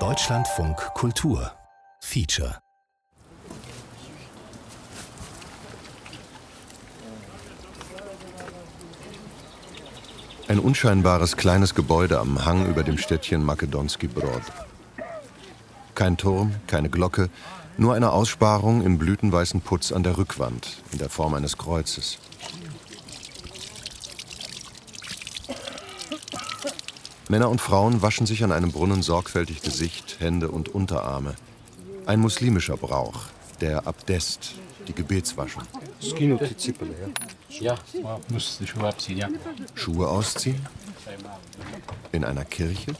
Deutschlandfunk Kultur Feature Ein unscheinbares kleines Gebäude am Hang über dem Städtchen Makedonski Brod. Kein Turm, keine Glocke, nur eine Aussparung im blütenweißen Putz an der Rückwand in der Form eines Kreuzes. Männer und Frauen waschen sich an einem Brunnen sorgfältig Gesicht, Hände und Unterarme. Ein muslimischer Brauch, der Abdest, die Gebetswaschung. Schuhe ausziehen? In einer Kirche?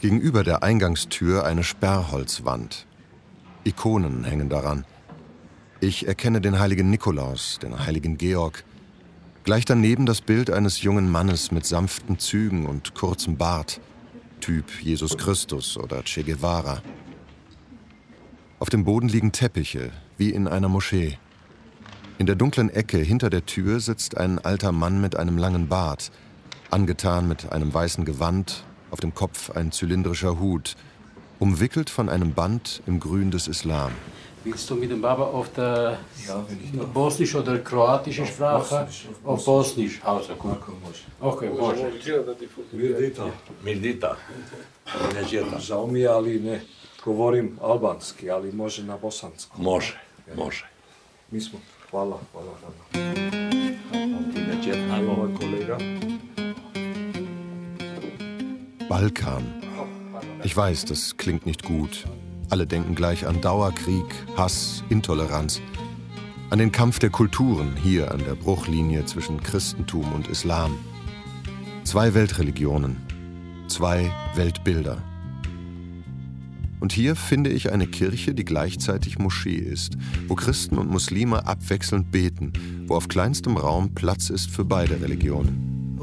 Gegenüber der Eingangstür eine Sperrholzwand. Ikonen hängen daran. Ich erkenne den heiligen Nikolaus, den heiligen Georg. Gleich daneben das Bild eines jungen Mannes mit sanften Zügen und kurzem Bart. Typ Jesus Christus oder Che Guevara. Auf dem Boden liegen Teppiche, wie in einer Moschee. In der dunklen Ecke hinter der Tür sitzt ein alter Mann mit einem langen Bart, angetan mit einem weißen Gewand, auf dem Kopf ein zylindrischer Hut, umwickelt von einem Band im Grün des Islam. Willst du mit dem Baba auf der bosnisch oder kroatische Sprache? Auf Bosnisch. Also gut. Okay, može. Mirdita. Mirdita. Neđeta. Žao mi je, ali ne govorim albanski, ali može na bosanskom. Može, može. Mi smo, hvala, hvala vama. Neđeta. Moj kolega. Balkan. Ich weiß, das klingt nicht gut. Alle denken gleich an Dauerkrieg, Hass, Intoleranz. An den Kampf der Kulturen hier an der Bruchlinie zwischen Christentum und Islam. Zwei Weltreligionen, zwei Weltbilder. Und hier finde ich eine Kirche, die gleichzeitig Moschee ist, wo Christen und Muslime abwechselnd beten, wo auf kleinstem Raum Platz ist für beide Religionen.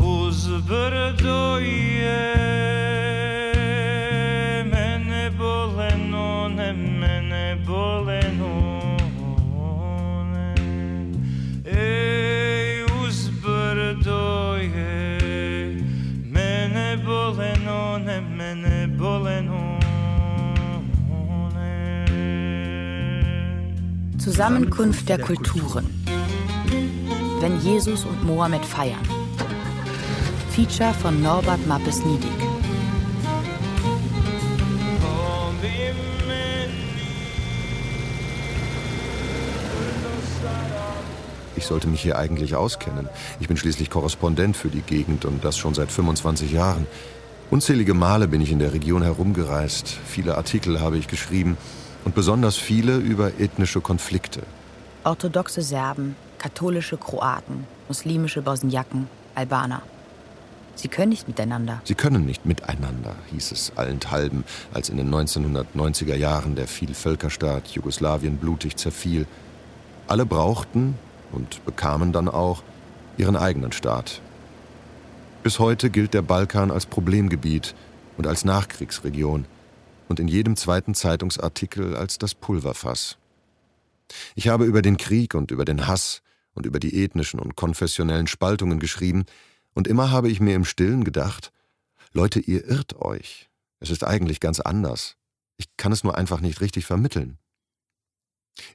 Zusammenkunft der Kulturen. Wenn Jesus und Mohammed feiern. Feature von Norbert Mappes-Niedig. Ich sollte mich hier eigentlich auskennen. Ich bin schließlich Korrespondent für die Gegend und das schon seit 25 Jahren. Unzählige Male bin ich in der Region herumgereist, viele Artikel habe ich geschrieben und besonders viele über ethnische Konflikte. Orthodoxe Serben, katholische Kroaten, muslimische Bosniaken, Albaner. Sie können nicht miteinander. Sie können nicht miteinander, hieß es allenthalben, als in den 1990er Jahren der Vielvölkerstaat Jugoslawien blutig zerfiel. Alle brauchten und bekamen dann auch ihren eigenen Staat. Bis heute gilt der Balkan als Problemgebiet und als Nachkriegsregion und in jedem zweiten Zeitungsartikel als das Pulverfass. Ich habe über den Krieg und über den Hass und über die ethnischen und konfessionellen Spaltungen geschrieben, und immer habe ich mir im stillen gedacht, Leute, ihr irrt euch. Es ist eigentlich ganz anders. Ich kann es nur einfach nicht richtig vermitteln.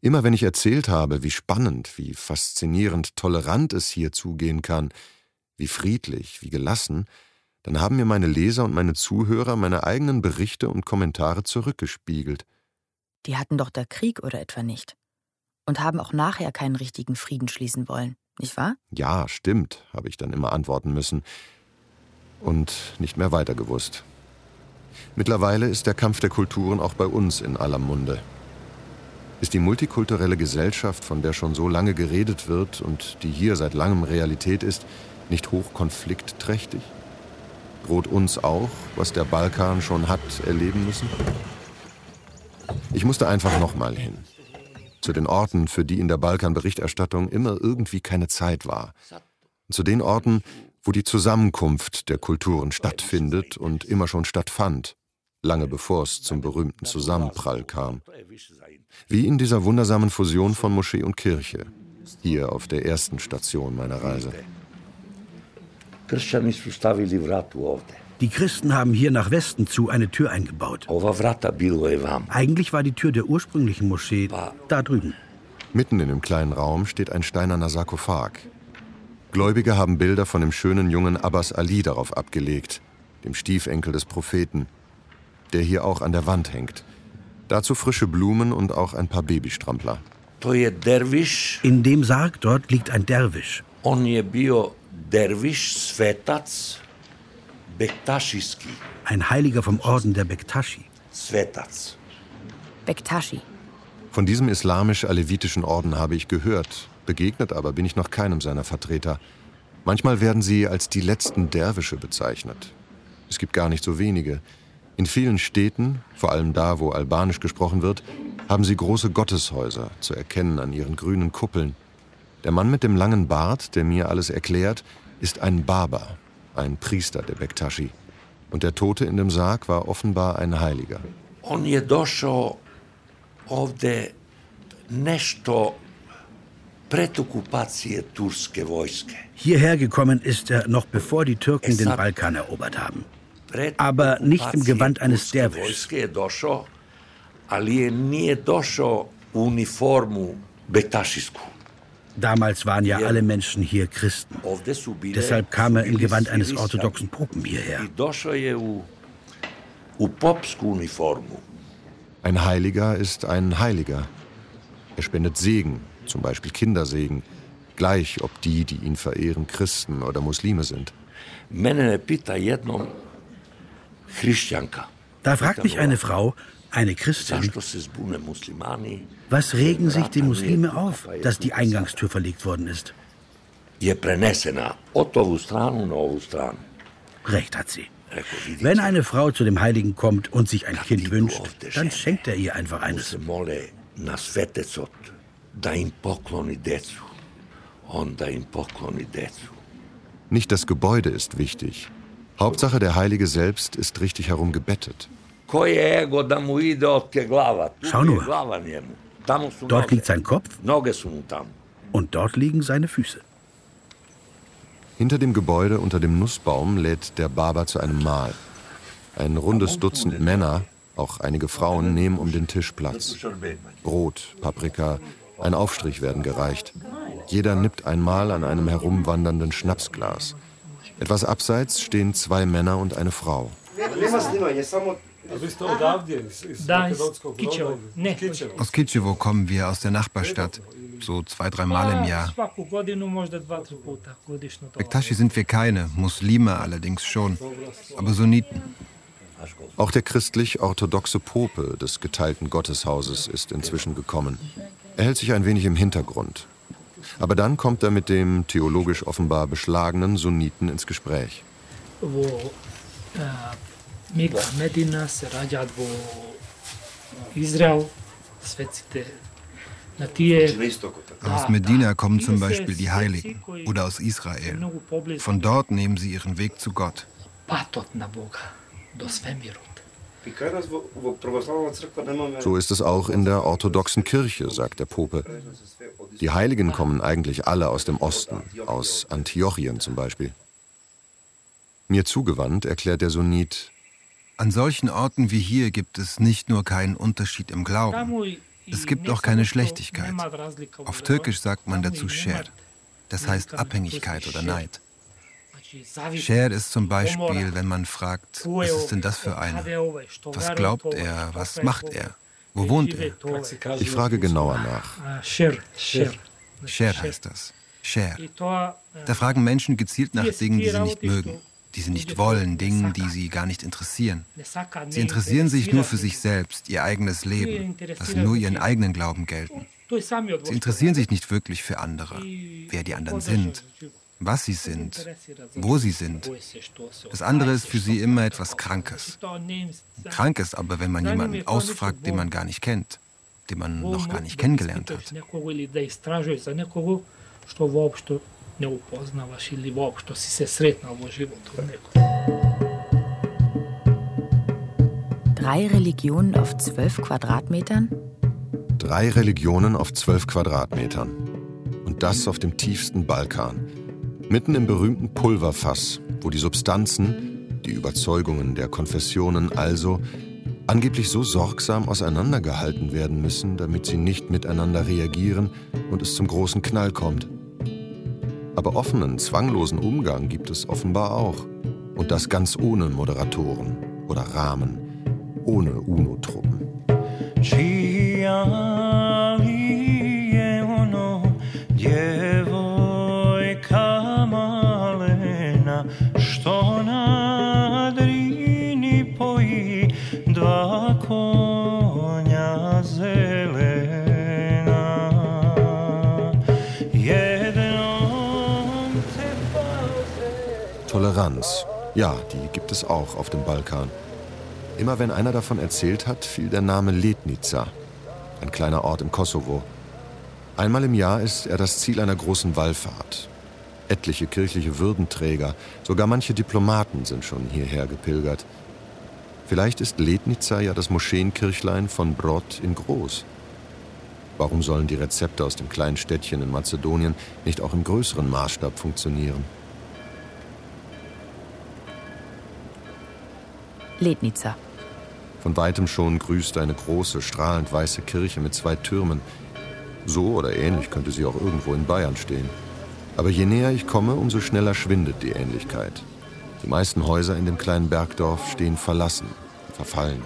Immer wenn ich erzählt habe, wie spannend, wie faszinierend tolerant es hier zugehen kann, wie friedlich, wie gelassen, dann haben mir meine Leser und meine Zuhörer meine eigenen Berichte und Kommentare zurückgespiegelt. Die hatten doch der Krieg oder etwa nicht. Und haben auch nachher keinen richtigen Frieden schließen wollen, nicht wahr? Ja, stimmt, habe ich dann immer antworten müssen. Und nicht mehr weiter gewusst. Mittlerweile ist der Kampf der Kulturen auch bei uns in aller Munde. Ist die multikulturelle Gesellschaft, von der schon so lange geredet wird und die hier seit langem Realität ist, nicht hochkonfliktträchtig? Droht uns auch, was der Balkan schon hat erleben müssen? Ich musste einfach nochmal hin. Zu den Orten, für die in der Balkan-Berichterstattung immer irgendwie keine Zeit war. Zu den Orten, wo die Zusammenkunft der Kulturen stattfindet und immer schon stattfand, lange bevor es zum berühmten Zusammenprall kam. Wie in dieser wundersamen Fusion von Moschee und Kirche. hier auf der ersten Station meiner Reise. Die Christen haben hier nach Westen zu eine Tür eingebaut. Eigentlich war die Tür der ursprünglichen Moschee da drüben. Mitten in dem kleinen Raum steht ein steinerner Sarkophag. Gläubige haben Bilder von dem schönen jungen Abbas Ali darauf abgelegt, dem Stiefenkel des Propheten, der hier auch an der Wand hängt. Dazu frische Blumen und auch ein paar Babystrampler. In dem Sarg dort liegt ein Derwisch. Ein Heiliger vom Orden der Bektashi. Bektashi. Von diesem islamisch-alevitischen Orden habe ich gehört, begegnet aber bin ich noch keinem seiner Vertreter. Manchmal werden sie als die letzten Derwische bezeichnet. Es gibt gar nicht so wenige. In vielen Städten, vor allem da, wo Albanisch gesprochen wird, haben sie große Gotteshäuser, zu erkennen an ihren grünen Kuppeln. Der Mann mit dem langen Bart, der mir alles erklärt, ist ein Barber, ein Priester der Bektashi. Und der Tote in dem Sarg war offenbar ein Heiliger. On je došao ovde nešto pred okupacije turske vojske. Hierher gekommen ist er noch bevor die Türken den Balkan erobert haben. Aber nicht im Gewand eines Derwischs. Ali je nije došao u uniformu. Damals waren ja alle Menschen hier Christen. Deshalb kam er im Gewand eines orthodoxen Popen hierher. Ein Heiliger ist ein Heiliger. Er spendet Segen, zum Beispiel Kindersegen, gleich ob die, die ihn verehren, Christen oder Muslime sind. Mene me pita jednom hrišćanka. Da fragt mich eine Frau, eine Christin, was regen sich die Muslime auf, dass die Eingangstür verlegt worden ist? Recht hat sie. Wenn eine Frau zu dem Heiligen kommt und sich ein Kind wünscht, dann schenkt er ihr einfach eines. Nicht das Gebäude ist wichtig. Hauptsache, der Heilige selbst ist richtig herum gebettet. Schau nur. Dort liegt sein Kopf und dort liegen seine Füße. Hinter dem Gebäude unter dem Nussbaum lädt der Barber zu einem Mahl. Ein rundes Dutzend Männer, auch einige Frauen, nehmen um den Tisch Platz. Brot, Paprika, ein Aufstrich werden gereicht. Jeder nippt einmal an einem herumwandernden Schnapsglas. Etwas abseits stehen zwei Männer und eine Frau. Da? Ne. Aus Kitschewo kommen wir aus der Nachbarstadt, so zwei, dreimal im Jahr. Bektashi sind wir keine, Muslime allerdings schon, aber Sunniten. Auch der christlich-orthodoxe Pope des geteilten Gotteshauses ist inzwischen gekommen. Er hält sich ein wenig im Hintergrund. Aber dann kommt er mit dem theologisch offenbar beschlagenen Sunniten ins Gespräch. Wo Medina tije Aus Medina kommen zum Beispiel die Heiligen oder aus Israel. Von dort nehmen sie ihren Weg zu Gott. So ist es auch in der orthodoxen Kirche, sagt der Pope. Die Heiligen kommen eigentlich alle aus dem Osten, aus Antiochien zum Beispiel. Mir zugewandt erklärt der Sunnit, An solchen Orten wie hier gibt es nicht nur keinen Unterschied im Glauben. Es gibt auch keine Schlechtigkeit. Auf Türkisch sagt man dazu Scher. Das heißt Abhängigkeit oder Neid. Scher ist zum Beispiel, wenn man fragt, was ist denn das für einer? Was glaubt er? Was macht er? Wo wohnt er? ich frage genauer nach. Scher heißt das. Scher. To, Da fragen Menschen gezielt nach Dingen, die sie nicht mögen, die sie nicht wollen, Dingen, die sie gar nicht interessieren. Sie interessieren sich nur für sich selbst, ihr eigenes Leben, lassen nur ihren eigenen Glauben gelten. Sie interessieren sich nicht wirklich für andere, wer die anderen sind, was sie sind, wo sie sind. Das andere ist für sie immer etwas Krankes. Krank ist aber, wenn man jemanden ausfragt, den man gar nicht kennt, den man noch gar nicht kennengelernt hat. Drei Religionen auf zwölf Quadratmetern? Drei Religionen auf zwölf Quadratmetern. Und das auf dem tiefsten Balkan. Mitten im berühmten Pulverfass, wo die Substanzen, die Überzeugungen der Konfessionen also, angeblich so sorgsam auseinandergehalten werden müssen, damit sie nicht miteinander reagieren und es zum großen Knall kommt. Aber offenen, zwanglosen Umgang gibt es offenbar auch. Und das ganz ohne Moderatoren oder Rahmen, ohne UNO-Truppen. Toleranz. Ja, die gibt es auch auf dem Balkan. Immer wenn einer davon erzählt hat, fiel der Name Letnica, ein kleiner Ort im Kosovo. Einmal im Jahr ist er das Ziel einer großen Wallfahrt. Etliche kirchliche Würdenträger, sogar manche Diplomaten sind schon hierher gepilgert. Vielleicht ist Letnica ja das Moscheenkirchlein von Brod in Groß. Warum sollen die Rezepte aus dem kleinen Städtchen in Mazedonien nicht auch im größeren Maßstab funktionieren? Lednica. Von weitem schon grüßt eine große, strahlend weiße Kirche mit zwei Türmen. So oder ähnlich könnte sie auch irgendwo in Bayern stehen. Aber je näher ich komme, umso schneller schwindet die Ähnlichkeit. Die meisten Häuser in dem kleinen Bergdorf stehen verlassen, verfallen.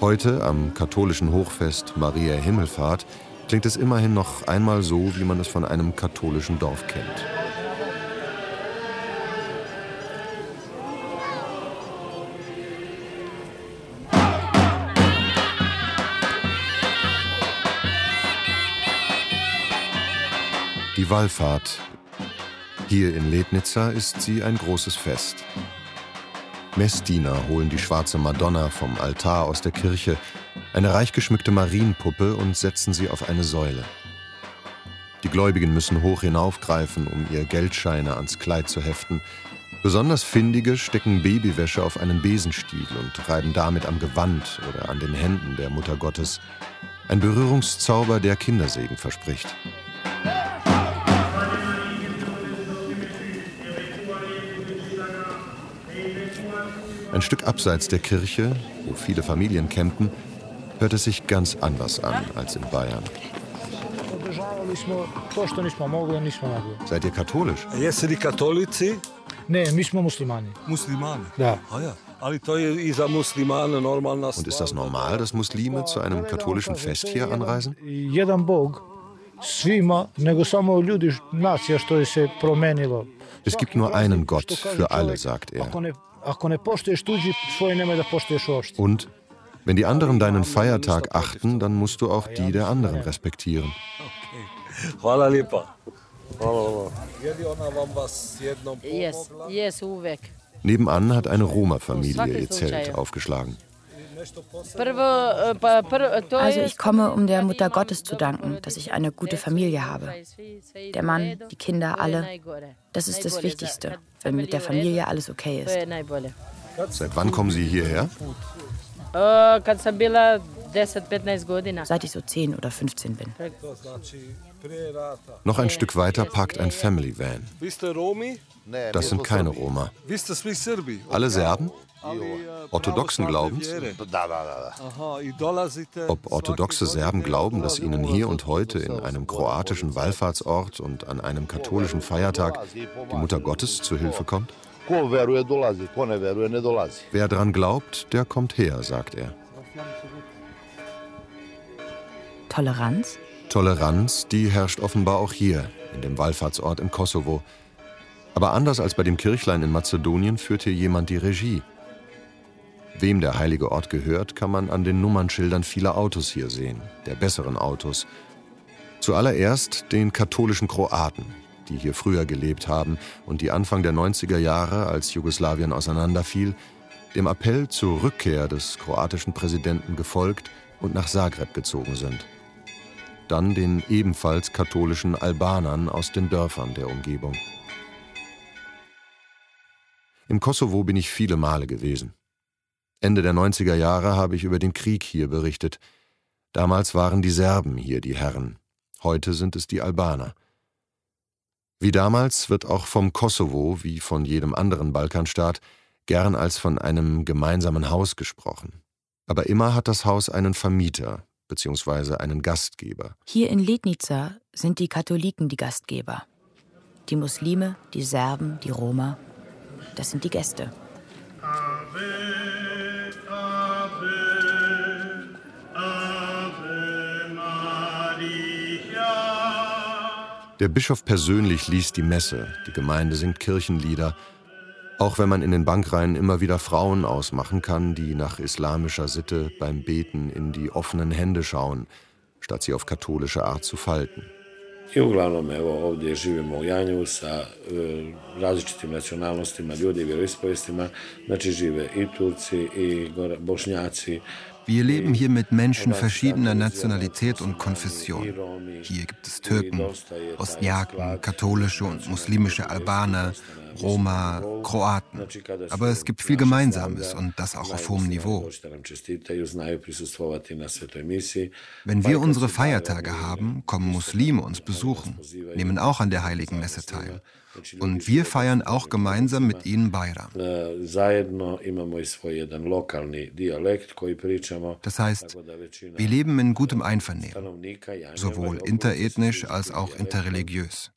Heute, am katholischen Hochfest Maria Himmelfahrt, klingt es immerhin noch einmal so, wie man es von einem katholischen Dorf kennt. Die Wallfahrt. Hier in Lednica ist sie ein großes Fest. Messdiener holen die schwarze Madonna vom Altar aus der Kirche, eine reich geschmückte Marienpuppe und setzen sie auf eine Säule. Die Gläubigen müssen hoch hinaufgreifen, um ihr Geldscheine ans Kleid zu heften. Besonders Findige stecken Babywäsche auf einen Besenstiel und reiben damit am Gewand oder an den Händen der Mutter Gottes. Ein Berührungszauber, der Kindersegen verspricht. Ein Stück abseits der Kirche, wo viele Familien campen, hört es sich ganz anders an als in Bayern. Seid ihr katholisch? Jeste li katolici? Ne, mi smo muslimani. Muslimani? Da. Ah ja. Und ist das normal, dass Muslime zu einem katholischen Fest hier anreisen? Jedan Bog svima, nego samo ljudi, nacija što je se promenilo. Es gibt nur einen Gott für alle, sagt er. Und wenn die anderen deinen Feiertag achten, dann musst du auch die der anderen respektieren. Nebenan hat eine Roma-Familie ihr Zelt aufgeschlagen. Also ich komme, um der Mutter Gottes zu danken, dass ich eine gute Familie habe. Der Mann, die Kinder, alle. Das ist das Wichtigste, wenn mit der Familie alles okay ist. Seit wann kommen Sie hierher? Seit ich so 10 oder 15 bin. Noch ein Stück weiter parkt ein Family Van. Das sind keine Roma. Alle Serben? Orthodoxen Glaubens? Ob orthodoxe Serben glauben, dass ihnen hier und heute in einem kroatischen Wallfahrtsort und an einem katholischen Feiertag die Mutter Gottes zu Hilfe kommt? Wer daran glaubt, der kommt her, sagt er. Toleranz? Toleranz, die herrscht offenbar auch hier, in dem Wallfahrtsort im Kosovo. Aber anders als bei dem Kirchlein in Mazedonien führt hier jemand die Regie. Wem der heilige Ort gehört, kann man an den Nummernschildern vieler Autos hier sehen, der besseren Autos. Zuallererst den katholischen Kroaten, die hier früher gelebt haben und die Anfang der 90er Jahre, als Jugoslawien auseinanderfiel, dem Appell zur Rückkehr des kroatischen Präsidenten gefolgt und nach Zagreb gezogen sind. Dann den ebenfalls katholischen Albanern aus den Dörfern der Umgebung. Im Kosovo bin ich viele Male gewesen. Ende der 90er Jahre habe ich über den Krieg hier berichtet. Damals waren die Serben hier die Herren, heute sind es die Albaner. Wie damals wird auch vom Kosovo, wie von jedem anderen Balkanstaat, gern als von einem gemeinsamen Haus gesprochen. Aber immer hat das Haus einen Vermieter bzw. einen Gastgeber. Hier in Lednica sind die Katholiken die Gastgeber. Die Muslime, die Serben, die Roma, das sind die Gäste. Der Bischof persönlich liest die Messe, die Gemeinde singt Kirchenlieder, auch wenn man in den Bankreihen immer wieder Frauen ausmachen kann, die nach islamischer Sitte beim Beten in die offenen Hände schauen, statt sie auf katholische Art zu falten. Wir leben hier mit Menschen verschiedener Nationalität und Konfession. Hier gibt es Türken, Bosniaken, katholische und muslimische Albaner, Roma, Kroaten. Aber es gibt viel Gemeinsames und das auch auf hohem Niveau. Wenn wir unsere Feiertage haben, kommen Muslime uns besuchen, nehmen auch an der Heiligen Messe teil. Und wir feiern auch gemeinsam mit ihnen Bayram. Das heißt, wir leben in gutem Einvernehmen, sowohl interethnisch als auch interreligiös.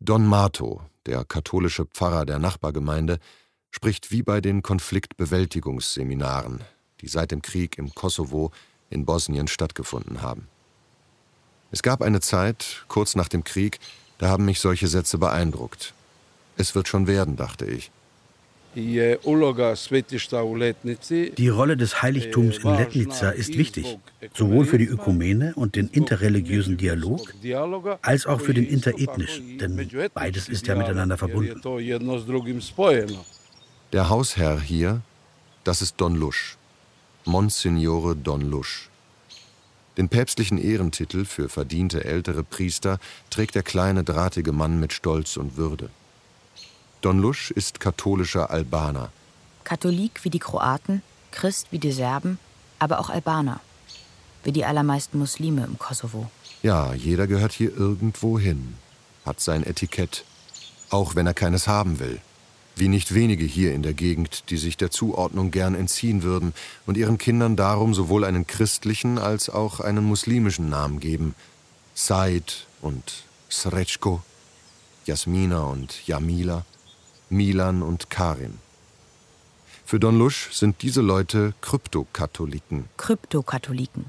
Don Mato, der katholische Pfarrer der Nachbargemeinde, spricht wie bei den Konfliktbewältigungsseminaren, die seit dem Krieg im Kosovo in Bosnien stattgefunden haben. Es gab eine Zeit, kurz nach dem Krieg, da haben mich solche Sätze beeindruckt. Es wird schon werden, dachte ich. Die Rolle des Heiligtums in Letnica ist wichtig, sowohl für die Ökumene und den interreligiösen Dialog, als auch für den interethnischen, denn beides ist ja miteinander verbunden. Der Hausherr hier, das ist Don Lusch, Monsignore Don Lusch. Den päpstlichen Ehrentitel für verdiente ältere Priester trägt der kleine drahtige Mann mit Stolz und Würde. Don Lusch ist katholischer Albaner. Katholik wie die Kroaten, Christ wie die Serben, aber auch Albaner. Wie die allermeisten Muslime im Kosovo. Ja, jeder gehört hier irgendwo hin, hat sein Etikett, auch wenn er keines haben will. Wie nicht wenige hier in der Gegend, die sich der Zuordnung gern entziehen würden und ihren Kindern darum sowohl einen christlichen als auch einen muslimischen Namen geben. Said und Srečko, Jasmina und Jamila, Milan und Karin. Für Don Lusch sind diese Leute Kryptokatholiken. Kryptokatholiken,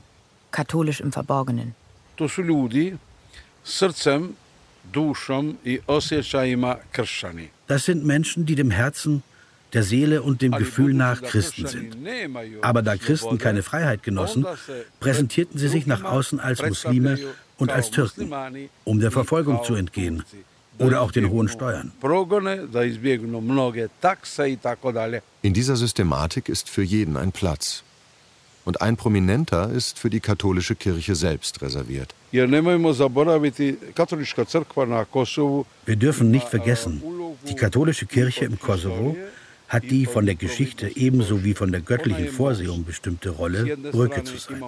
katholisch im Verborgenen. To su ljudi srcem duszą i osjećajima kršćani. Das sind Menschen, die dem Herzen, der Seele und dem Gefühl nach Christen sind. Aber da Christen keine Freiheit genossen, präsentierten sie sich nach außen als Muslime und als Türken, um der Verfolgung zu entgehen oder auch den hohen Steuern. In dieser Systematik ist für jeden ein Platz und ein prominenter ist für die katholische Kirche selbst reserviert. Wir dürfen nicht vergessen, die katholische Kirche im Kosovo hat die von der Geschichte ebenso wie von der göttlichen Vorsehung bestimmte Rolle, Brücke zu sein.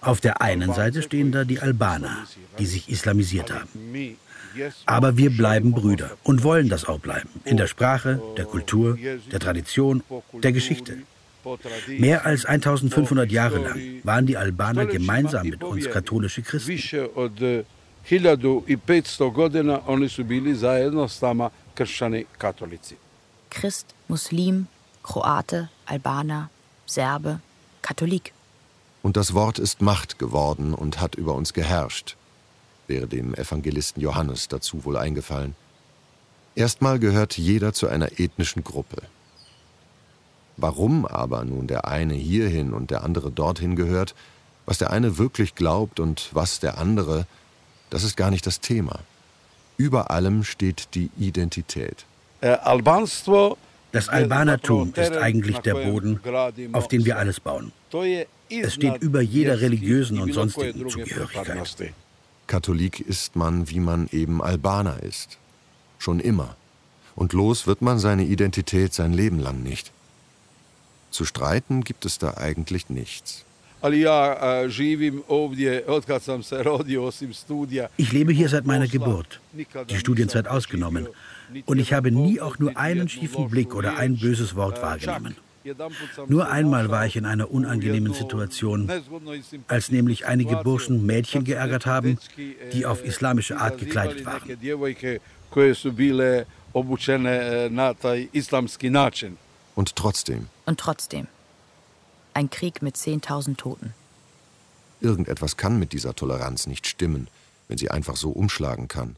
Auf der einen Seite stehen da die Albaner, die sich islamisiert haben. Aber wir bleiben Brüder und wollen das auch bleiben, in der Sprache, der Kultur, der Tradition, der Geschichte. Mehr als 1500 Jahre lang waren die Albaner gemeinsam mit uns katholische Christen. Christ, Muslim, Kroate, Albaner, Serbe, Katholik. Und das Wort ist Macht geworden und hat über uns geherrscht, wäre dem Evangelisten Johannes dazu wohl eingefallen. Erstmal gehört jeder zu einer ethnischen Gruppe. Warum aber nun der eine hierhin und der andere dorthin gehört, was der eine wirklich glaubt und was der andere, das ist gar nicht das Thema. Über allem steht die Identität. Äh, das Albanertum ist eigentlich der Boden, auf den wir alles bauen. Es steht über jeder religiösen und sonstigen Zugehörigkeit. Katholik ist man, wie man eben Albaner ist. Schon immer. Und los wird man seine Identität sein Leben lang nicht. Zu streiten gibt es da eigentlich nichts. Ich lebe hier seit meiner Geburt, die Studienzeit ausgenommen, und ich habe nie auch nur einen schiefen Blick oder ein böses Wort wahrgenommen. Nur einmal war ich in einer unangenehmen Situation, als nämlich einige Burschen Mädchen geärgert haben, die auf islamische Art gekleidet waren. Und trotzdem. Und trotzdem. Ein Krieg mit 10.000 Toten. Irgendetwas kann mit dieser Toleranz nicht stimmen, wenn sie einfach so umschlagen kann.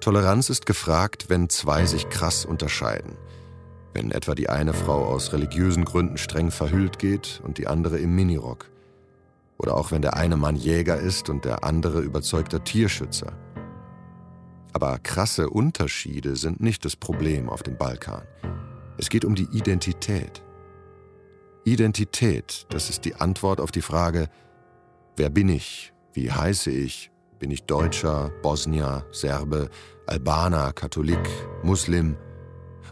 Toleranz ist gefragt, wenn zwei sich krass unterscheiden. Wenn etwa die eine Frau aus religiösen Gründen streng verhüllt geht und die andere im Minirock. Oder auch wenn der eine Mann Jäger ist und der andere überzeugter Tierschützer. Aber krasse Unterschiede sind nicht das Problem auf dem Balkan. Es geht um die Identität. Identität, das ist die Antwort auf die Frage, wer bin ich, wie heiße ich, bin ich Deutscher, Bosnier, Serbe, Albaner, Katholik, Muslim?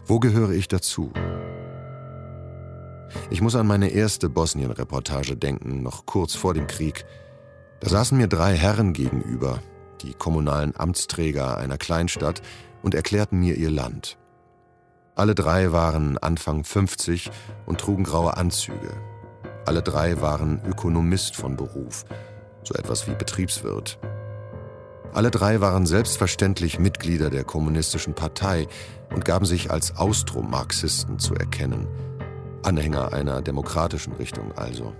Wo gehöre ich dazu? Ich muss an meine erste Bosnien-Reportage denken, noch kurz vor dem Krieg. Da saßen mir drei Herren gegenüber, die kommunalen Amtsträger einer Kleinstadt, und erklärten mir ihr Land. Alle drei waren Anfang 50 und trugen graue Anzüge. Alle drei waren Ökonomist von Beruf, so etwas wie Betriebswirt. Alle drei waren selbstverständlich Mitglieder der Kommunistischen Partei und gaben sich als Austromarxisten zu erkennen. Anhänger einer demokratischen Richtung also.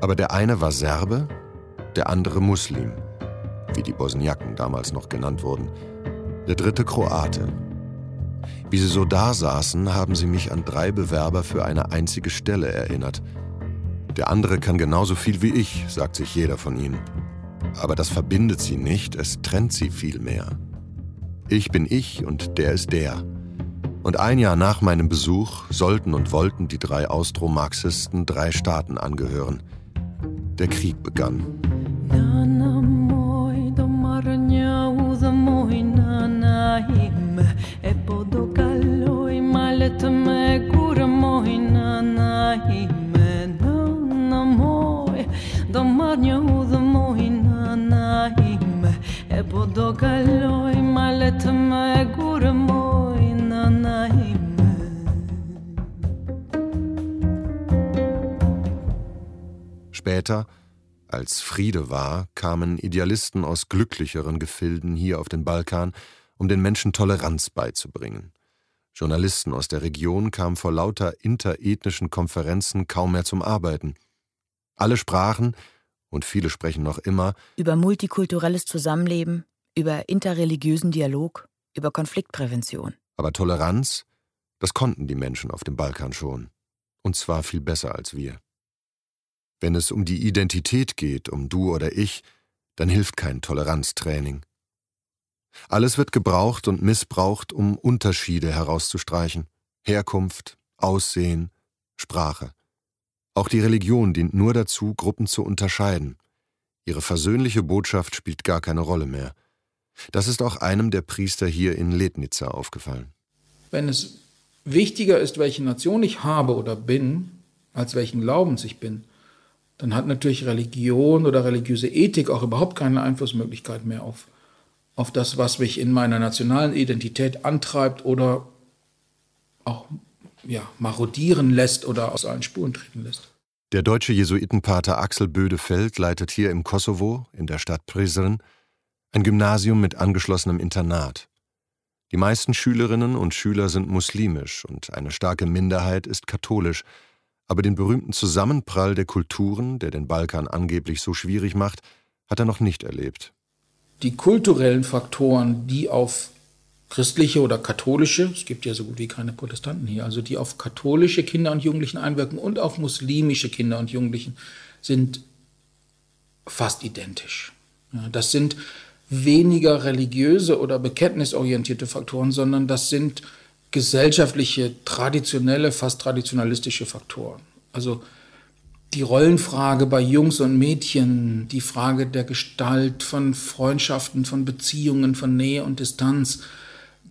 Aber der eine war Serbe, der andere Muslim, wie die Bosniaken damals noch genannt wurden, der dritte Kroate. Wie sie so da saßen, haben sie mich an drei Bewerber für eine einzige Stelle erinnert. Der andere kann genauso viel wie ich, sagt sich jeder von ihnen. Aber das verbindet sie nicht, es trennt sie vielmehr. Ich bin ich und der ist der. Und ein Jahr nach meinem Besuch sollten und wollten die drei Austromarxisten drei Staaten angehören. Der Krieg begann. Später, als Friede war, kamen Idealisten aus glücklicheren Gefilden hier auf den Balkan, um den Menschen Toleranz beizubringen. Journalisten aus der Region kamen vor lauter interethnischen Konferenzen kaum mehr zum Arbeiten. Alle sprachen, und viele sprechen noch immer, über multikulturelles Zusammenleben, über interreligiösen Dialog, über Konfliktprävention. Aber Toleranz, das konnten die Menschen auf dem Balkan schon. Und zwar viel besser als wir. Wenn es um die Identität geht, um du oder ich, dann hilft kein Toleranztraining. Alles wird gebraucht und missbraucht, um Unterschiede herauszustreichen. Herkunft, Aussehen, Sprache. Auch die Religion dient nur dazu, Gruppen zu unterscheiden. Ihre versöhnliche Botschaft spielt gar keine Rolle mehr. Das ist auch einem der Priester hier in Lednica aufgefallen. Wenn es wichtiger ist, welche Nation ich habe oder bin, als welchen Glaubens ich bin, dann hat natürlich Religion oder religiöse Ethik auch überhaupt keine Einflussmöglichkeit mehr auf auf das, was mich in meiner nationalen Identität antreibt oder auch ja, marodieren lässt oder aus allen Spuren treten lässt. Der deutsche Jesuitenpater Axel Bödefeld leitet hier im Kosovo, in der Stadt Prizren, ein Gymnasium mit angeschlossenem Internat. Die meisten Schülerinnen und Schüler sind muslimisch und eine starke Minderheit ist katholisch, aber den berühmten Zusammenprall der Kulturen, der den Balkan angeblich so schwierig macht, hat er noch nicht erlebt die kulturellen Faktoren, die auf christliche oder katholische, es gibt ja so gut wie keine Protestanten hier, also die auf katholische Kinder und Jugendlichen einwirken und auf muslimische Kinder und Jugendlichen, sind fast identisch. Das sind weniger religiöse oder bekenntnisorientierte Faktoren, sondern das sind gesellschaftliche, traditionelle, fast traditionalistische Faktoren. Also die Rollenfrage bei Jungs und Mädchen, die Frage der Gestalt von Freundschaften, von Beziehungen, von Nähe und Distanz,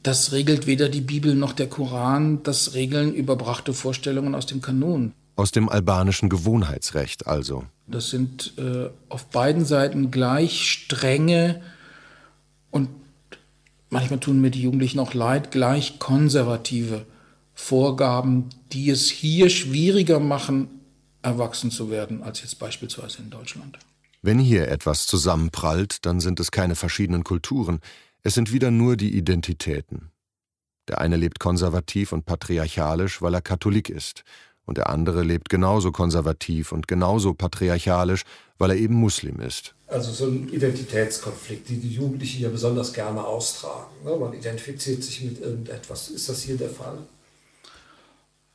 das regelt weder die Bibel noch der Koran, das regeln überbrachte Vorstellungen aus dem Kanon. Aus dem albanischen Gewohnheitsrecht also. Das sind äh, auf beiden Seiten gleich strenge und manchmal tun mir die Jugendlichen auch leid, gleich konservative Vorgaben, die es hier schwieriger machen, erwachsen zu werden, als jetzt beispielsweise in Deutschland. Wenn hier etwas zusammenprallt, dann sind es keine verschiedenen Kulturen, es sind wieder nur die Identitäten. Der eine lebt konservativ und patriarchalisch, weil er Katholik ist, und der andere lebt genauso konservativ und genauso patriarchalisch, weil er eben Muslim ist. Also so ein Identitätskonflikt, die die Jugendlichen ja besonders gerne austragen. Ne? Man identifiziert sich mit irgendetwas. Ist das hier der Fall?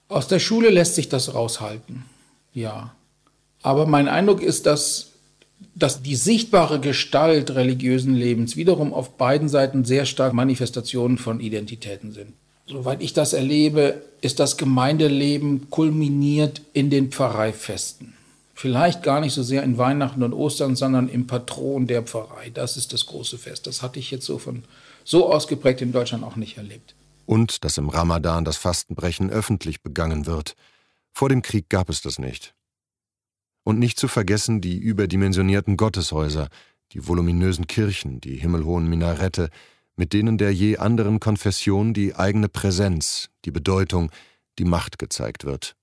Aus der Schule lässt sich das raushalten, ja. Aber mein Eindruck ist, dass, dass die sichtbare Gestalt religiösen Lebens wiederum auf beiden Seiten sehr stark Manifestationen von Identitäten sind. Soweit ich das erlebe, ist das Gemeindeleben kulminiert in den Pfarreifesten. Vielleicht gar nicht so sehr in Weihnachten und Ostern, sondern im Patron der Pfarrei. Das ist das große Fest. Das hatte ich jetzt so von so ausgeprägt in Deutschland auch nicht erlebt und dass im Ramadan das Fastenbrechen öffentlich begangen wird. Vor dem Krieg gab es das nicht. Und nicht zu vergessen die überdimensionierten Gotteshäuser, die voluminösen Kirchen, die himmelhohen Minarette, mit denen der je anderen Konfession die eigene Präsenz, die Bedeutung, die Macht gezeigt wird.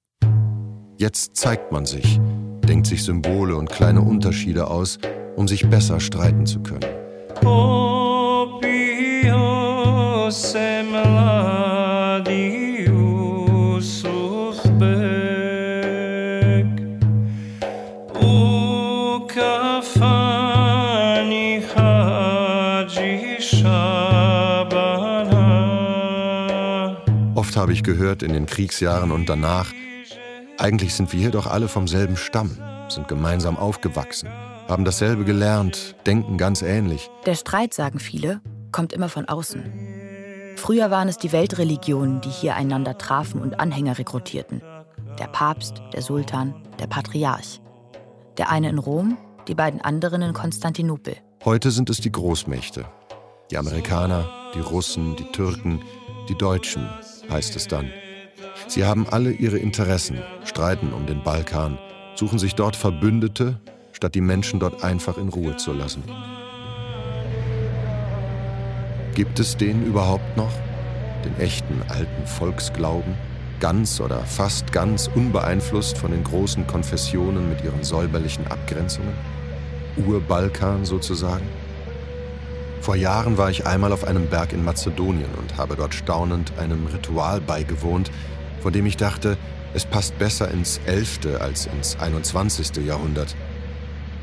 Jetzt zeigt man sich, denkt sich Symbole und kleine Unterschiede aus, um sich besser streiten zu können. Oft habe ich gehört in den Kriegsjahren und danach, eigentlich sind wir hier doch alle vom selben Stamm, sind gemeinsam aufgewachsen, haben dasselbe gelernt, denken ganz ähnlich. Der Streit, sagen viele, kommt immer von außen. Früher waren es die Weltreligionen, die hier einander trafen und Anhänger rekrutierten. Der Papst, der Sultan, der Patriarch. Der eine in Rom, die beiden anderen in Konstantinopel. Heute sind es die Großmächte. Die Amerikaner, die Russen, die Türken, die Deutschen, heißt es dann. Sie haben alle ihre Interessen, streiten um den Balkan, suchen sich dort Verbündete, statt die Menschen dort einfach in Ruhe zu lassen. Gibt es den überhaupt noch? Den echten alten Volksglauben? Ganz oder fast ganz unbeeinflusst von den großen Konfessionen mit ihren säuberlichen Abgrenzungen? Urbalkan sozusagen? Vor Jahren war ich einmal auf einem Berg in Mazedonien und habe dort staunend einem Ritual beigewohnt, von dem ich dachte, es passt besser ins 11. als ins 21. Jahrhundert.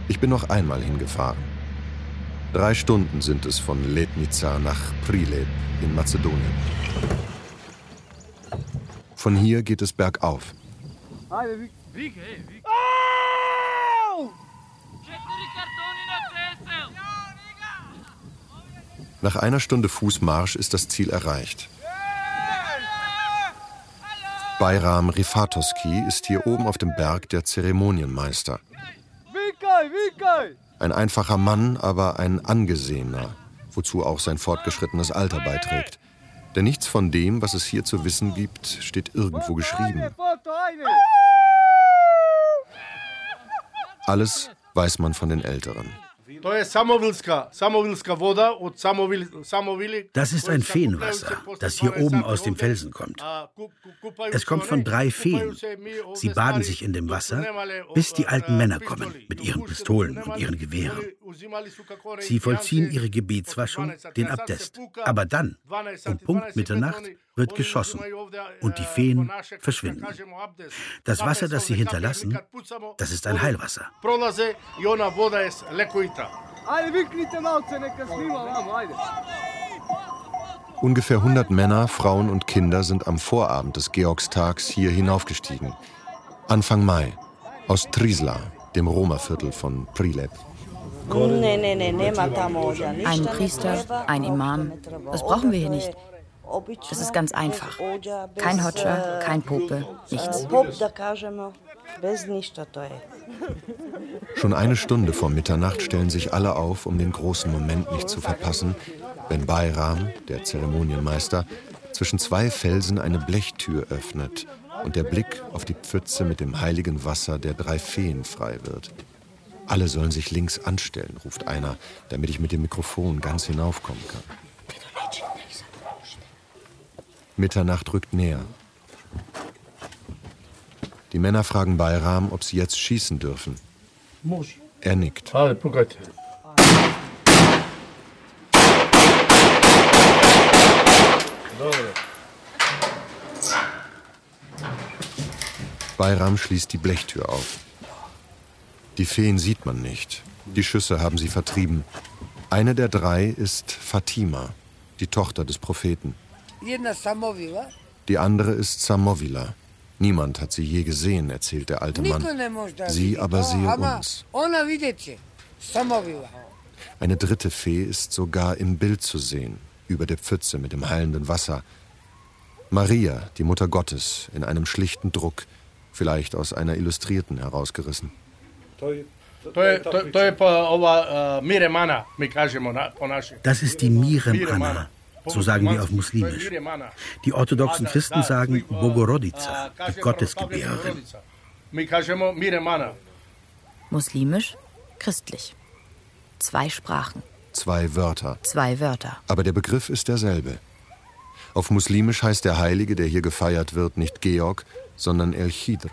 Ich bin noch einmal hingefahren. Drei Stunden sind es von Letnica nach Prilep in Mazedonien. Von hier geht es bergauf. Nach einer Stunde Fußmarsch ist das Ziel erreicht. Bayram Rifatoski ist hier oben auf dem Berg der Zeremonienmeister. Ein einfacher Mann, aber ein angesehener, wozu auch sein fortgeschrittenes Alter beiträgt. Denn nichts von dem, was es hier zu wissen gibt, steht irgendwo geschrieben. Alles weiß man von den Älteren. Das ist ein Feenwasser, das hier oben aus dem Felsen kommt. Es kommt von drei Feen. Sie baden sich in dem Wasser, bis die alten Männer kommen mit ihren Pistolen und ihren Gewehren. Sie vollziehen ihre Gebetswaschung, den Abdest. Aber dann, um Punkt Mitternacht, wird geschossen und die Feen verschwinden. Das Wasser, das sie hinterlassen, das ist ein Heilwasser. Ungefähr 100 Männer, Frauen und Kinder sind am Vorabend des Georgstags hier hinaufgestiegen. Anfang Mai, aus Trisla, dem Roma-Viertel von Prilep. Ein Priester, ein Imam, das brauchen wir hier nicht. Das ist ganz einfach. Kein Hotscher, kein Pope, nichts. Schon eine Stunde vor Mitternacht stellen sich alle auf, um den großen Moment nicht zu verpassen, wenn Bayram, der Zeremonienmeister, zwischen zwei Felsen eine Blechtür öffnet und der Blick auf die Pfütze mit dem heiligen Wasser der drei Feen frei wird. Alle sollen sich links anstellen, ruft einer, damit ich mit dem Mikrofon ganz hinaufkommen kann. Mitternacht rückt näher. Die Männer fragen Bayram, ob sie jetzt schießen dürfen. Er nickt. Bayram schließt die Blechtür auf. Die Feen sieht man nicht. Die Schüsse haben sie vertrieben. Eine der drei ist Fatima, die Tochter des Propheten. Die andere ist Samovila. Niemand hat sie je gesehen, erzählt der alte Mann. Sie aber sehe uns. Eine dritte Fee ist sogar im Bild zu sehen, über der Pfütze mit dem heilenden Wasser. Maria, die Mutter Gottes, in einem schlichten Druck, vielleicht aus einer Illustrierten herausgerissen. Das ist die Mirem Anna, so sagen wir auf Muslimisch. Die orthodoxen Christen sagen Bogorodica, die Gottesgebärerin. Muslimisch, christlich. Zwei Sprachen. Zwei Wörter. Zwei Wörter. Aber der Begriff ist derselbe. Auf Muslimisch heißt der Heilige, der hier gefeiert wird, nicht Georg, sondern El Chidr,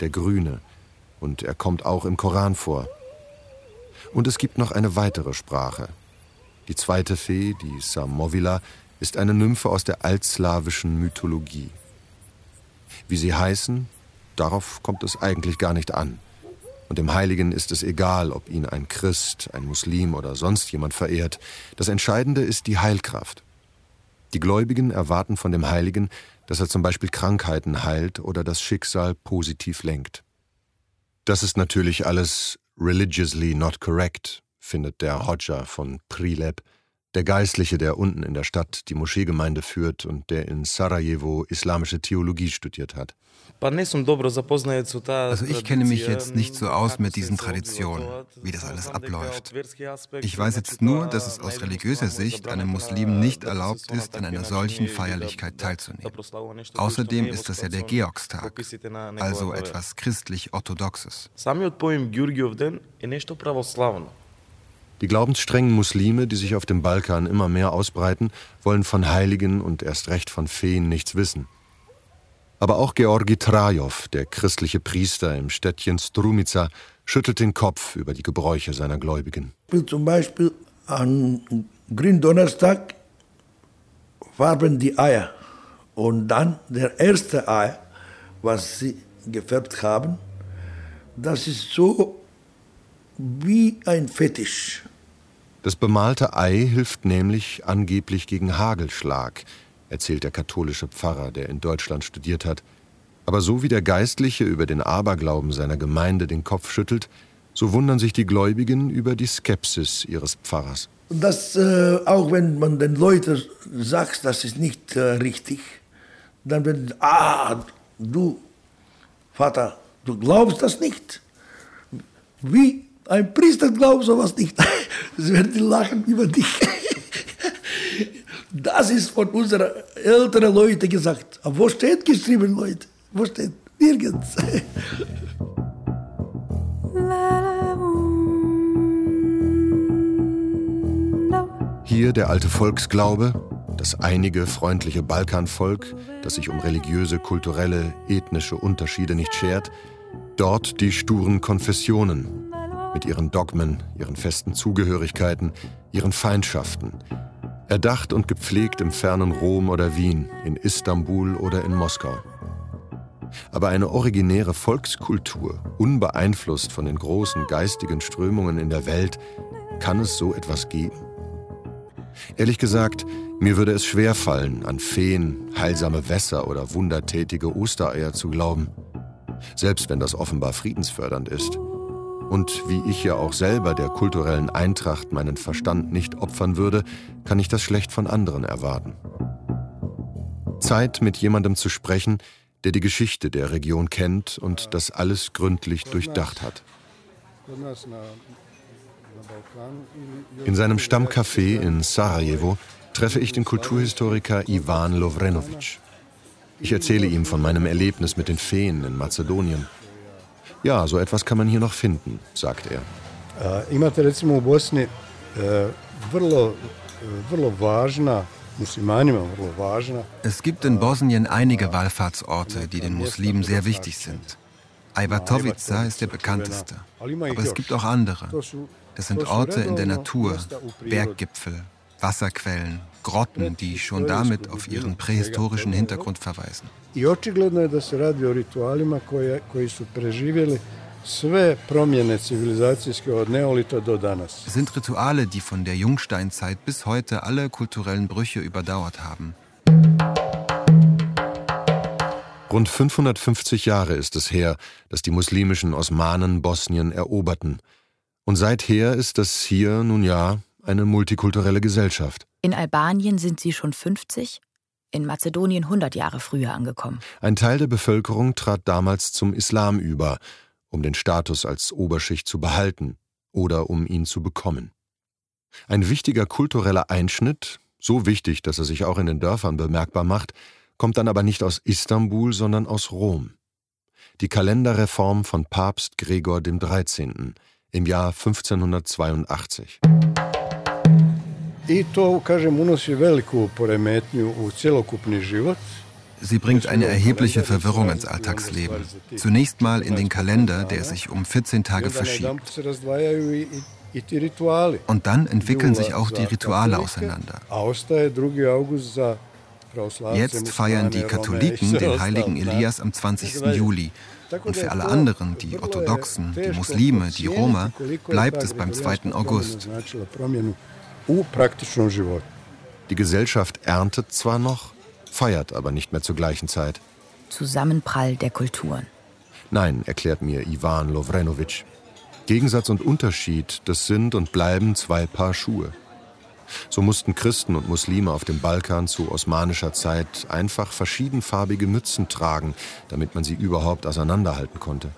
der Grüne, und er kommt auch im Koran vor. Und es gibt noch eine weitere Sprache. Die zweite Fee, die Samovila, ist eine Nymphe aus der altslawischen Mythologie. Wie sie heißen, darauf kommt es eigentlich gar nicht an. Und dem Heiligen ist es egal, ob ihn ein Christ, ein Muslim oder sonst jemand verehrt. Das Entscheidende ist die Heilkraft. Die Gläubigen erwarten von dem Heiligen, dass er zum Beispiel Krankheiten heilt oder das Schicksal positiv lenkt. Das ist natürlich alles religiously not correct, findet der Hodja von Prilep, der Geistliche, der unten in der Stadt die Moscheegemeinde führt und der in Sarajevo islamische Theologie studiert hat. Also ich kenne mich jetzt nicht so aus mit diesen Traditionen, wie das alles abläuft. Ich weiß jetzt nur, dass es aus religiöser Sicht einem Muslim nicht erlaubt ist, an einer solchen Feierlichkeit teilzunehmen. Außerdem ist das ja der Georgstag, also etwas christlich-orthodoxes. Die glaubensstrengen Muslime, die sich auf dem Balkan immer mehr ausbreiten, wollen von Heiligen und erst recht von Feen nichts wissen. Aber auch Georgi Trajow, der christliche Priester im Städtchen Strumica, schüttelt den Kopf über die Gebräuche seiner Gläubigen. Zum Beispiel an Gründonnerstag farben die Eier. Und dann der erste Ei, was sie gefärbt haben, das ist so wie ein Fetisch. Das bemalte Ei hilft nämlich angeblich gegen Hagelschlag, erzählt der katholische Pfarrer, der in Deutschland studiert hat. Aber so wie der Geistliche über den Aberglauben seiner Gemeinde den Kopf schüttelt, so wundern sich die Gläubigen über die Skepsis ihres Pfarrers. Das, äh, auch wenn man den Leuten sagt, das ist nicht äh, richtig, dann wird, ah, du, Vater, du glaubst das nicht. Wie ein Priester glaubt sowas nicht. Es werden lachen über dich. Das ist von unseren älteren Leuten gesagt. Aber wo steht geschrieben, Leute? Wo steht? Nirgends. Hier der alte Volksglaube, das einige freundliche Balkanvolk, das sich um religiöse, kulturelle, ethnische Unterschiede nicht schert, dort die sturen Konfessionen mit ihren Dogmen, ihren festen Zugehörigkeiten, ihren Feindschaften, Erdacht und gepflegt im fernen Rom oder Wien, in Istanbul oder in Moskau. Aber eine originäre Volkskultur, unbeeinflusst von den großen geistigen Strömungen in der Welt, kann es so etwas geben? Ehrlich gesagt, mir würde es schwer fallen, an Feen, heilsame Wässer oder wundertätige Ostereier zu glauben, selbst wenn das offenbar friedensfördernd ist und wie ich ja auch selber der kulturellen Eintracht meinen Verstand nicht opfern würde, kann ich das schlecht von anderen erwarten. Zeit, mit jemandem zu sprechen, der die Geschichte der Region kennt und das alles gründlich durchdacht hat. In seinem Stammcafé in Sarajevo treffe ich den Kulturhistoriker Ivan Lovrenovic. Ich erzähle ihm von meinem Erlebnis mit den Feen in Mazedonien. Ja, so etwas kann man hier noch finden, sagt er. Imate recimo u Bosni vrlo, vrlo važna es gibt in Bosnien einige Wallfahrtsorte, die den Muslimen sehr wichtig sind. Ajvatovica ist der bekannteste. Aber es gibt auch andere. Das sind Orte in der Natur, Berggipfel, Wasserquellen, Grotten, die schon damit auf ihren prähistorischen Hintergrund verweisen. I očigledno je da se radi o ritualima koje, koji su preživjeli sve promjene civilizacijske od neolita do danas. Sind Rituale, die von der Jungsteinzeit bis heute alle kulturellen Brüche überdauert haben. Rund 550 Jahre ist es her, dass die muslimischen Osmanen Bosnien eroberten. Und seither ist das hier, nun ja, eine multikulturelle Gesellschaft. In Albanien sind sie schon 50, in Mazedonien 100 Jahre früher angekommen. Ein Teil der Bevölkerung trat damals zum Islam über, um den Status als Oberschicht zu behalten oder um ihn zu bekommen. Ein wichtiger kultureller Einschnitt, so wichtig, dass er sich auch in den Dörfern bemerkbar macht, kommt dann aber nicht aus Istanbul, sondern aus Rom. Die Kalenderreform von Papst Gregor XIII. im Jahr 1582. I to, kažem, unosi veliku poremetnju u cjelokupni život. Sie bringt eine erhebliche Verwirrung ins Alltagsleben. Zunächst mal in den Kalender, der sich um 14 Tage verschiebt. Und dann entwickeln sich auch die Rituale auseinander. Jetzt feiern die Katholiken den heiligen Elias am 20. Juli. Und für alle anderen, die Orthodoxen, die Muslime, die Roma, bleibt es beim 2. August. Die Gesellschaft erntet zwar noch, feiert aber nicht mehr zur gleichen Zeit. Zusammenprall der Kulturen. Nein, erklärt mir Ivan Lovrenovic. Gegensatz und Unterschied, das sind und bleiben zwei Paar Schuhe. So mussten Christen und Muslime auf dem Balkan zu osmanischer Zeit einfach verschiedenfarbige Mützen tragen, damit man sie überhaupt auseinanderhalten konnte.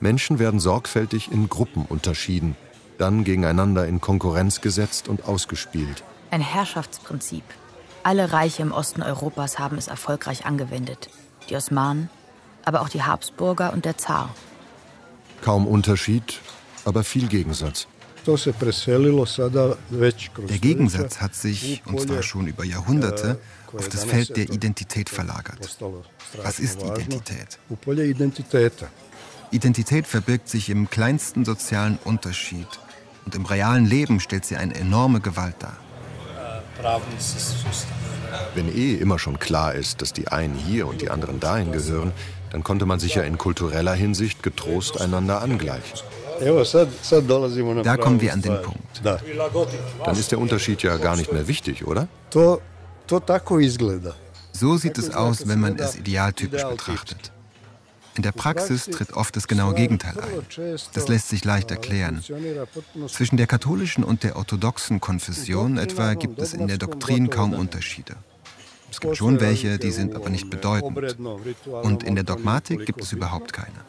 Menschen werden sorgfältig in Gruppen unterschieden, dann gegeneinander in Konkurrenz gesetzt und ausgespielt. Ein Herrschaftsprinzip. Alle Reiche im Osten Europas haben es erfolgreich angewendet. Die Osmanen, aber auch die Habsburger und der Zar. Kaum Unterschied, aber viel Gegensatz. Der Gegensatz hat sich, und zwar schon über Jahrhunderte, auf das Feld der Identität verlagert. Was ist Identität? Identität verbirgt sich im kleinsten sozialen Unterschied und im realen Leben stellt sie eine enorme Gewalt dar. Wenn eh immer schon klar ist, dass die einen hier und die anderen dahin gehören, dann konnte man sich ja in kultureller Hinsicht getrost einander angleichen. Da kommen wir an den Punkt. Dann ist der Unterschied ja gar nicht mehr wichtig, oder? So sieht es aus, wenn man es idealtypisch betrachtet. In der Praxis tritt oft das genaue Gegenteil ein. Das lässt sich leicht erklären. Zwischen der katholischen und der orthodoxen Konfession etwa gibt es in der Doktrin kaum Unterschiede. Es gibt schon welche, die sind aber nicht bedeutend. Und in der Dogmatik gibt es überhaupt keine.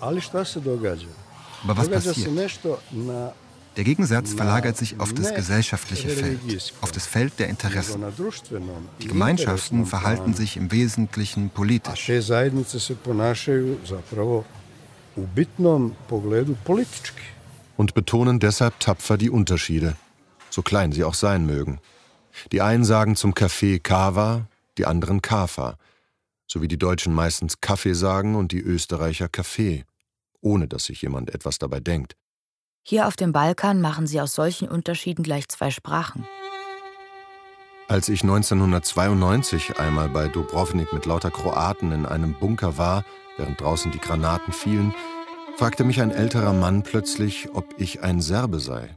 Aber was passiert? Der Gegensatz verlagert sich auf das gesellschaftliche Feld, auf das Feld der Interessen. Die Gemeinschaften verhalten sich im Wesentlichen politisch. Und betonen deshalb tapfer die Unterschiede, so klein sie auch sein mögen. Die einen sagen zum Kaffee Kava, die anderen Kafa, so wie die Deutschen meistens Kaffee sagen und die Österreicher Kaffee, ohne dass sich jemand etwas dabei denkt. Hier auf dem Balkan machen sie aus solchen Unterschieden gleich zwei Sprachen. Als ich 1992 einmal bei Dubrovnik mit lauter Kroaten in einem Bunker war, während draußen die Granaten fielen, fragte mich ein älterer Mann plötzlich, ob ich ein Serbe sei.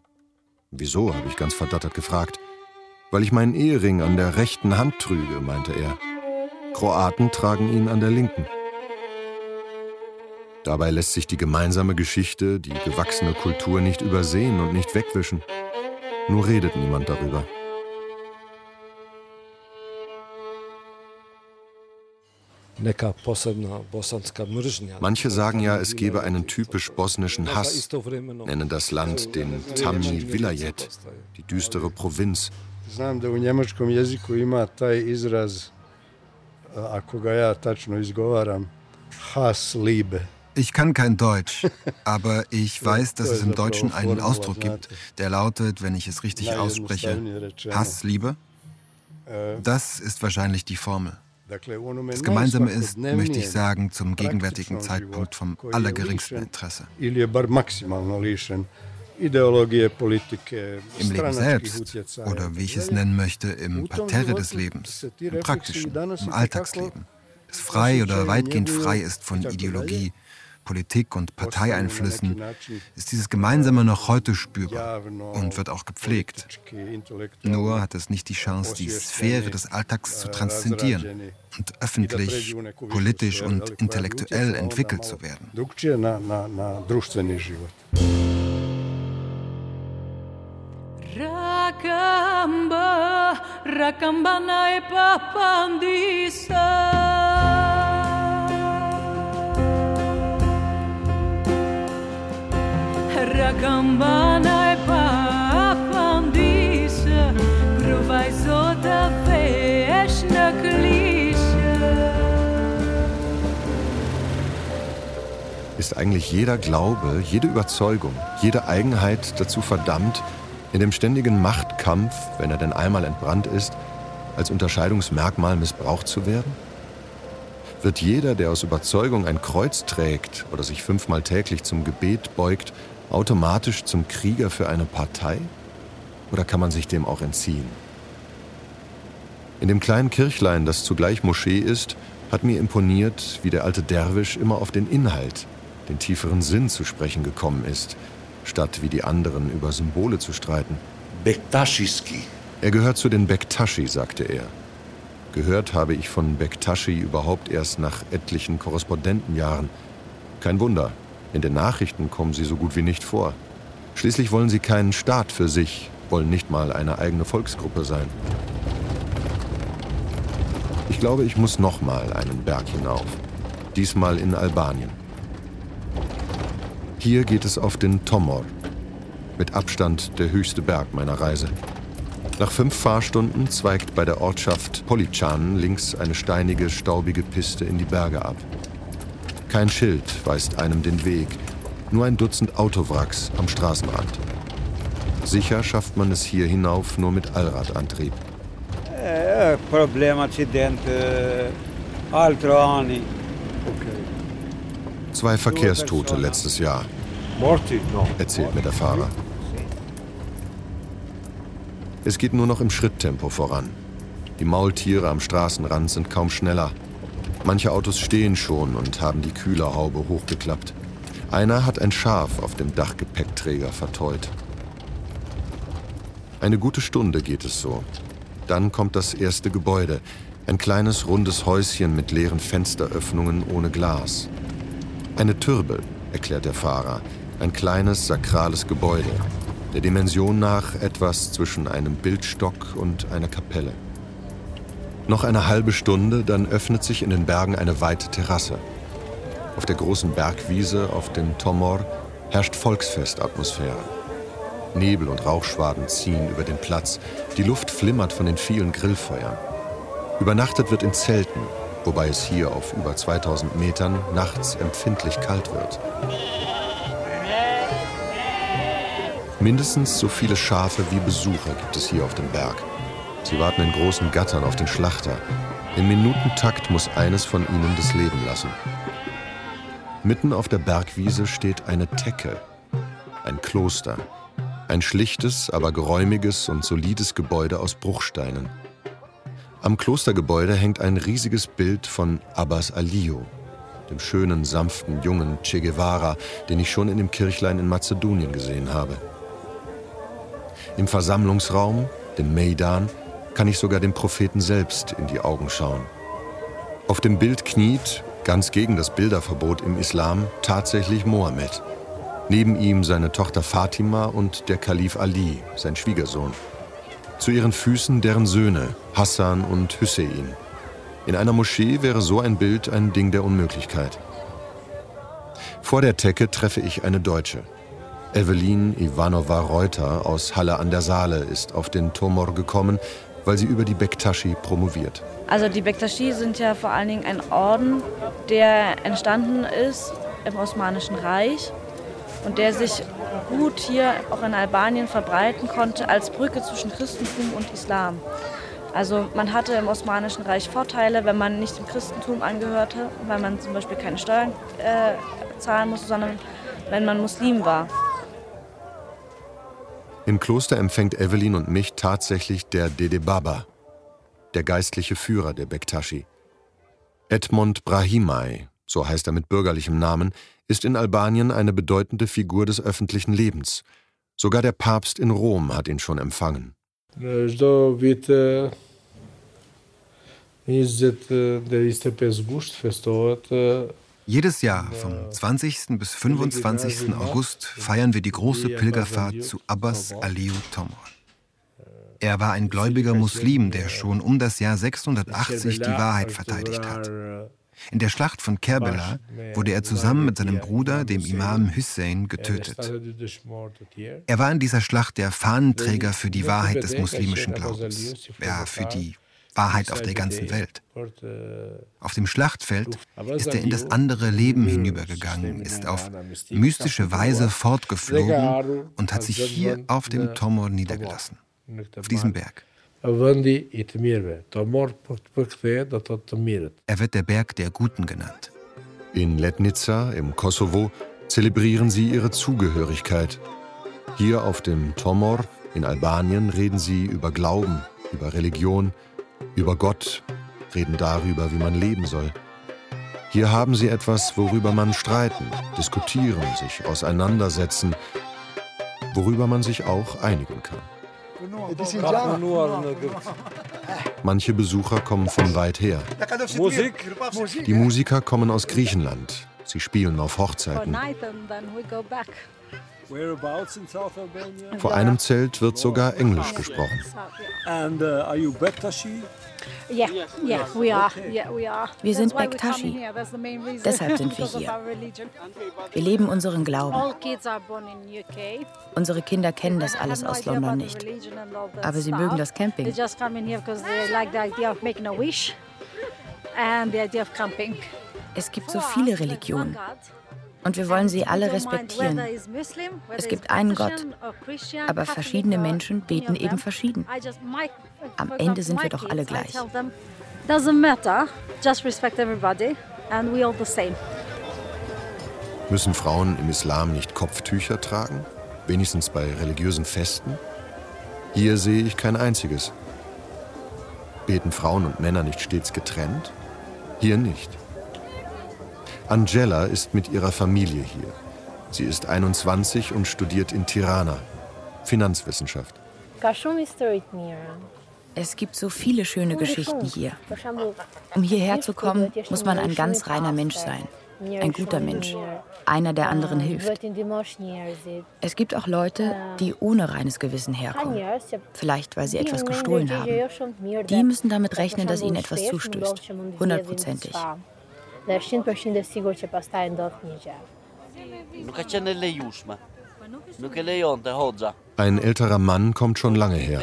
Wieso, habe ich ganz verdattert gefragt. Weil ich meinen Ehering an der rechten Hand trüge, meinte er. Kroaten tragen ihn an der linken. Dabei lässt sich die gemeinsame Geschichte, die gewachsene Kultur nicht übersehen und nicht wegwischen. Nur redet niemand darüber. Manche sagen ja, es gebe einen typisch bosnischen Hass, nennen das Land den Tamni Vilayet, die düstere Provinz. Hass Liebe. Ich kann kein Deutsch, aber ich weiß, dass es im Deutschen einen Ausdruck gibt, der lautet, wenn ich es richtig ausspreche, Hassliebe. Das ist wahrscheinlich die Formel. Das Gemeinsame ist, möchte ich sagen, zum gegenwärtigen Zeitpunkt vom allergeringsten Interesse. Im Leben selbst, oder wie ich es nennen möchte, im Parterre des Lebens, im praktischen, im Alltagsleben, das frei oder weitgehend frei ist von Ideologie, Politik und Parteieinflüssen, ist dieses Gemeinsame noch heute spürbar und wird auch gepflegt. Nur hat es nicht die Chance, die Sphäre des Alltags zu transzendieren und öffentlich, politisch und intellektuell entwickelt zu werden. Rakamba, Rakamba na Rakambana e papandische, Gruvai so da veschne Ist eigentlich jeder Glaube, jede Überzeugung, jede Eigenheit dazu verdammt, in dem ständigen Machtkampf, wenn er denn einmal entbrannt ist, als Unterscheidungsmerkmal missbraucht zu werden? Wird jeder, der aus Überzeugung ein Kreuz trägt oder sich fünfmal täglich zum Gebet beugt, automatisch zum Krieger für eine Partei? Oder kann man sich dem auch entziehen? In dem kleinen Kirchlein, das zugleich Moschee ist, hat mir imponiert, wie der alte Derwisch immer auf den Inhalt, den tieferen Sinn zu sprechen gekommen ist, statt wie die anderen über Symbole zu streiten. Bektaschiski. Er gehört zu den Bektaschi, sagte er. Gehört habe ich von Bektaschi überhaupt erst nach etlichen Korrespondentenjahren. Kein Wunder, in den Nachrichten kommen sie so gut wie nicht vor. Schließlich wollen sie keinen Staat für sich, wollen nicht mal eine eigene Volksgruppe sein. Ich glaube, ich muss noch mal einen Berg hinauf. Diesmal in Albanien. Hier geht es auf den Tomor. Mit Abstand der höchste Berg meiner Reise. Nach fünf Fahrstunden zweigt bei der Ortschaft Polican links eine steinige, staubige Piste in die Berge ab. Kein Schild weist einem den Weg, nur ein Dutzend Autowracks am Straßenrand. Sicher schafft man es hier hinauf nur mit Allradantrieb. Äh, Problemaccident, altro anni. Zwei Verkehrstote letztes Jahr, erzählt mir der Fahrer. Es geht nur noch im Schritttempo voran. Die Maultiere am Straßenrand sind kaum schneller. Manche Autos stehen schon und haben die Kühlerhaube hochgeklappt. Einer hat ein Schaf auf dem Dachgepäckträger verteut. Eine gute Stunde geht es so. Dann kommt das erste Gebäude. Ein kleines rundes Häuschen mit leeren Fensteröffnungen ohne Glas. Eine Türbe, erklärt der Fahrer. Ein kleines sakrales Gebäude. Der Dimension nach etwas zwischen einem Bildstock und einer Kapelle. Noch eine halbe Stunde, dann öffnet sich in den Bergen eine weite Terrasse. Auf der großen Bergwiese auf dem Tomor herrscht Volksfestatmosphäre. Nebel und Rauchschwaden ziehen über den Platz. Die Luft flimmert von den vielen Grillfeuern. Übernachtet wird in Zelten, wobei es hier auf über 2000 Metern nachts empfindlich kalt wird. Mindestens so viele Schafe wie Besucher gibt es hier auf dem Berg. Sie warten in großen Gattern auf den Schlachter. Im Minutentakt muss eines von ihnen das Leben lassen. Mitten auf der Bergwiese steht eine Tecke, ein Kloster. Ein schlichtes, aber geräumiges und solides Gebäude aus Bruchsteinen. Am Klostergebäude hängt ein riesiges Bild von Abbas Aliyu, dem schönen, sanften, jungen Che Guevara, den ich schon in dem Kirchlein in Mazedonien gesehen habe. Im Versammlungsraum, dem Meidan, kann ich sogar dem Propheten selbst in die Augen schauen. Auf dem Bild kniet, ganz gegen das Bilderverbot im Islam, tatsächlich Mohammed. Neben ihm seine Tochter Fatima und der Kalif Ali, sein Schwiegersohn. Zu ihren Füßen deren Söhne, Hassan und Hussein. In einer Moschee wäre so ein Bild ein Ding der Unmöglichkeit. Vor der Tecke treffe ich eine Deutsche. Evelyn Ivanova Reuter aus Halle an der Saale ist auf den Tomor gekommen, weil sie über die Bektashi promoviert. Also die Bektashi sind ja vor allen Dingen ein Orden, der entstanden ist im Osmanischen Reich und der sich gut hier auch in Albanien verbreiten konnte als Brücke zwischen Christentum und Islam. Also man hatte im Osmanischen Reich Vorteile, wenn man nicht dem Christentum angehörte, weil man zum Beispiel keine Steuern äh, zahlen musste, sondern wenn man Muslim war. Im Kloster empfängt Evelyn und mich tatsächlich der Dede Baba, der geistliche Führer der Bektashi. Edmond Brahimai, so heißt er mit bürgerlichem Namen, ist in Albanien eine bedeutende Figur des öffentlichen Lebens. Sogar der Papst in Rom hat ihn schon empfangen. Çdo vit 20 deri 25 gusht festohet jedes Jahr vom 20. bis 25. August feiern wir die große Pilgerfahrt zu Abbas Aliu Tomor. Er war ein gläubiger Muslim, der schon um das Jahr 680 die Wahrheit verteidigt hat. In der Schlacht von Kerbela wurde er zusammen mit seinem Bruder, dem Imam Hussein, getötet. Er war in dieser Schlacht der Fahnenträger für die Wahrheit des muslimischen Glaubens, ja, für die Wahrheit auf der ganzen Welt. Auf dem Schlachtfeld ist er in das andere Leben hinübergegangen, ist auf mystische Weise fortgeflogen und hat sich hier auf dem Tomor niedergelassen, auf diesem Berg. Er wird der Berg der Guten genannt. In Letnica im Kosovo zelebrieren sie ihre Zugehörigkeit. Hier auf dem Tomor in Albanien reden sie über Glauben, über Religion, über Gott, reden darüber, wie man leben soll. Hier haben sie etwas, worüber man streiten, diskutieren, sich auseinandersetzen, worüber man sich auch einigen kann. Manche Besucher kommen von weit her. Die Musiker kommen aus Griechenland. Sie spielen auf Hochzeiten. Vor einem Zelt wird sogar Englisch gesprochen. Wir sind Bektashi. Deshalb sind wir hier. Wir leben unseren Glauben. Unsere Kinder kennen das alles aus London nicht. Aber sie mögen das Camping. Es gibt so viele Religionen. Und wir wollen sie alle respektieren. Es gibt einen Gott, aber verschiedene Menschen beten eben verschieden. Am Ende sind wir doch alle gleich. Müssen Frauen im Islam nicht Kopftücher tragen? Wenigstens bei religiösen Festen? Hier sehe ich kein einziges. Beten Frauen und Männer nicht stets getrennt? Hier nicht. Angela ist mit ihrer Familie hier. Sie ist 21 und studiert in Tirana Finanzwissenschaft. Es gibt so viele schöne Geschichten hier. Um hierher zu kommen, muss man ein ganz reiner Mensch sein. Ein guter Mensch. Einer, der anderen hilft. Es gibt auch Leute, die ohne reines Gewissen herkommen. Vielleicht, weil sie etwas gestohlen haben. Die müssen damit rechnen, dass ihnen etwas zustößt. Hundertprozentig dhe 100% e sigur që pastaj ndodh një gjë. Nuk ka qenë lejushme. Nuk e lejonte Hoxha. Ein älterer Mann kommt schon lange her.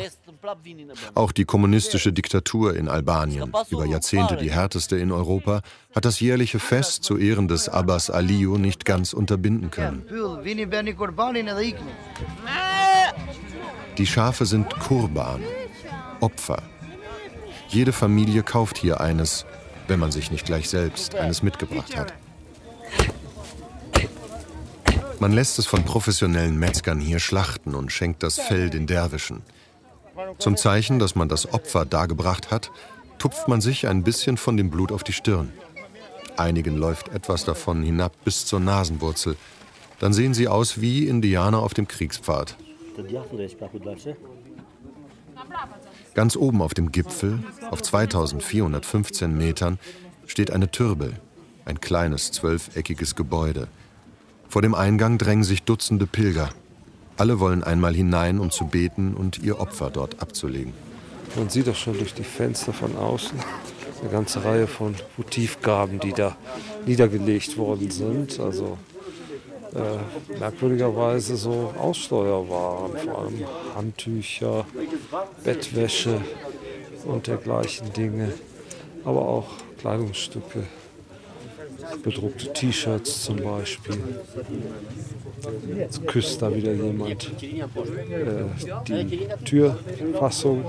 Auch die kommunistische Diktatur in Albanien, über Jahrzehnte die härteste in Europa, hat das jährliche Fest zu Ehren des Abbas Aliu nicht ganz unterbinden können. Die Schafe sind Kurban, Opfer. Jede Familie kauft hier eines, wenn man sich nicht gleich selbst eines mitgebracht hat. Man lässt es von professionellen Metzgern hier schlachten und schenkt das Fell den Derwischen. Zum Zeichen, dass man das Opfer dargebracht hat, tupft man sich ein bisschen von dem Blut auf die Stirn. Einigen läuft etwas davon hinab bis zur Nasenwurzel. Dann sehen sie aus wie Indianer auf dem Kriegspfad. Ganz oben auf dem Gipfel, auf 2415 Metern, steht eine Türbe, ein kleines zwölfeckiges Gebäude. Vor dem Eingang drängen sich Dutzende Pilger. Alle wollen einmal hinein, um zu beten und ihr Opfer dort abzulegen. Man sieht auch schon durch die Fenster von außen eine ganze Reihe von Votivgaben, die da niedergelegt worden sind. Also äh, merkwürdigerweise so Aussteuerwaren, vor allem Handtücher, Bettwäsche, und dergleichen Dinge, aber auch Kleidungsstücke, bedruckte T-Shirts zum Beispiel. Jetzt küsst da wieder jemand äh, die Türfassung.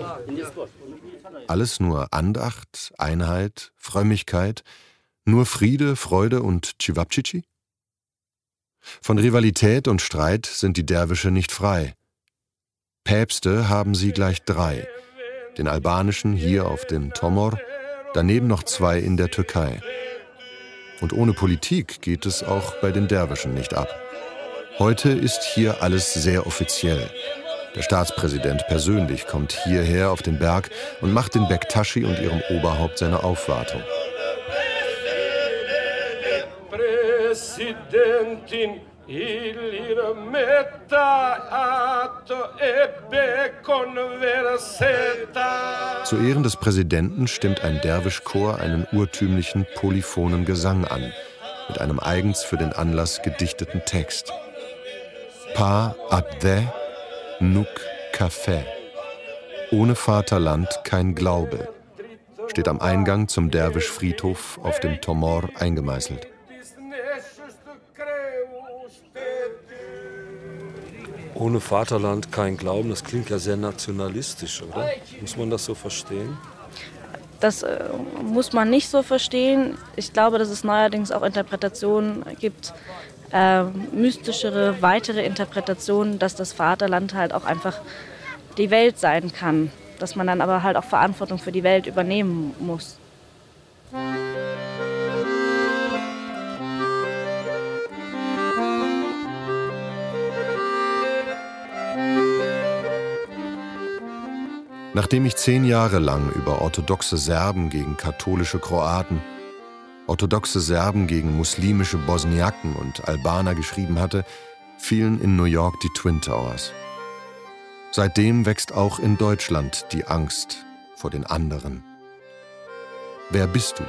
Alles nur Andacht, Einheit, Frömmigkeit, nur Friede, Freude und Chivapchichi? Von Rivalität und Streit sind die Derwische nicht frei. Päpste haben sie gleich drei. Den albanischen hier auf dem Tomor, daneben noch zwei in der Türkei. Und ohne Politik geht es auch bei den Derwischen nicht ab. Heute ist hier alles sehr offiziell. Der Staatspräsident persönlich kommt hierher auf den Berg und macht den Bektashi und ihrem Oberhaupt seine Aufwartung. Präsidentin zu Ehren des Präsidenten stimmt ein Derwischchor einen urtümlichen polyphonen Gesang an, mit einem eigens für den Anlass gedichteten Text. Pa abde nuk kafe. Ohne Vaterland kein Glaube, steht am Eingang zum Derwisch-Friedhof auf dem Tomor eingemeißelt. Ohne Vaterland kein Glauben, das klingt ja sehr nationalistisch, oder? Muss man das so verstehen? Das äh, muss man nicht so verstehen. Ich glaube, dass es neuerdings auch Interpretationen gibt, äh, mystischere, weitere Interpretationen, dass das Vaterland halt auch einfach die Welt sein kann. Dass man dann aber halt auch Verantwortung für die Welt übernehmen muss. Nachdem ich zehn Jahre lang über orthodoxe Serben gegen katholische Kroaten, orthodoxe Serben gegen muslimische Bosniaken und Albaner geschrieben hatte, fielen in New York die Twin Towers. Seitdem wächst auch in Deutschland die Angst vor den anderen. Wer bist du?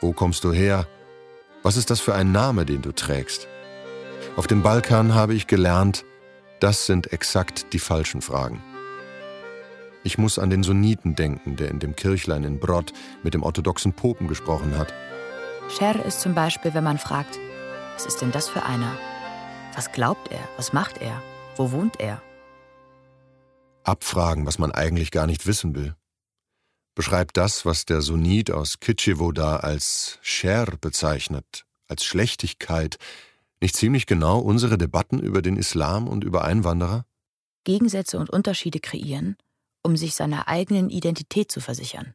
Wo kommst du her? Was ist das für ein Name, den du trägst? Auf dem Balkan habe ich gelernt, das sind exakt die falschen Fragen. Ich muss an den Sunniten denken, der in dem Kirchlein in Brod mit dem orthodoxen Popen gesprochen hat. Scher ist zum Beispiel, wenn man fragt, was ist denn das für einer? Was glaubt er? Was macht er? Wo wohnt er? Abfragen, was man eigentlich gar nicht wissen will. Beschreibt das, was der Sunnit aus Kitschewo da als Scher bezeichnet, als Schlechtigkeit, nicht ziemlich genau unsere Debatten über den Islam und über Einwanderer? Gegensätze und Unterschiede kreieren um sich seiner eigenen Identität zu versichern,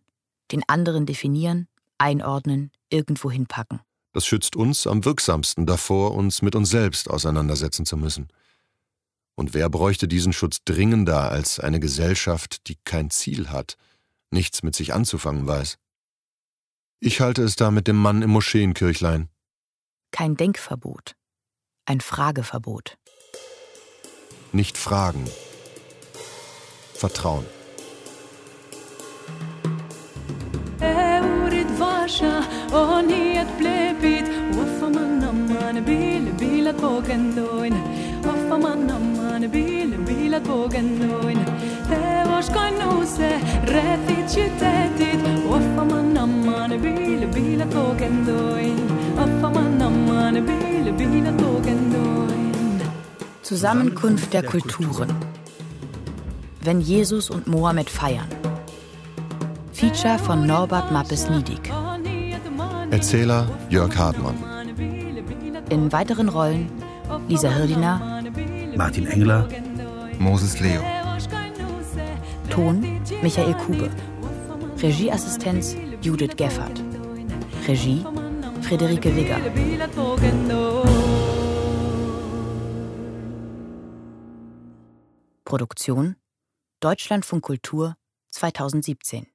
den anderen definieren, einordnen, irgendwo hinpacken. Das schützt uns am wirksamsten davor, uns mit uns selbst auseinandersetzen zu müssen. Und wer bräuchte diesen Schutz dringender als eine Gesellschaft, die kein Ziel hat, nichts mit sich anzufangen weiß? Ich halte es da mit dem Mann im Moscheenkirchlein. Kein Denkverbot, ein Frageverbot. Nicht fragen, Vertrauen. Zusammenkunft der Kulturen wenn Jesus und Mohammed feiern. Feature von Norbert Mappes-Niedig. Erzähler Jörg Hartmann. In weiteren Rollen Lisa Hirdiner, Martin Engler, Moses Leo. Ton Michael Kube. Regieassistenz Judith Geffert. Regie Friederike Wigger. Produktion Deutschlandfunk Kultur 2017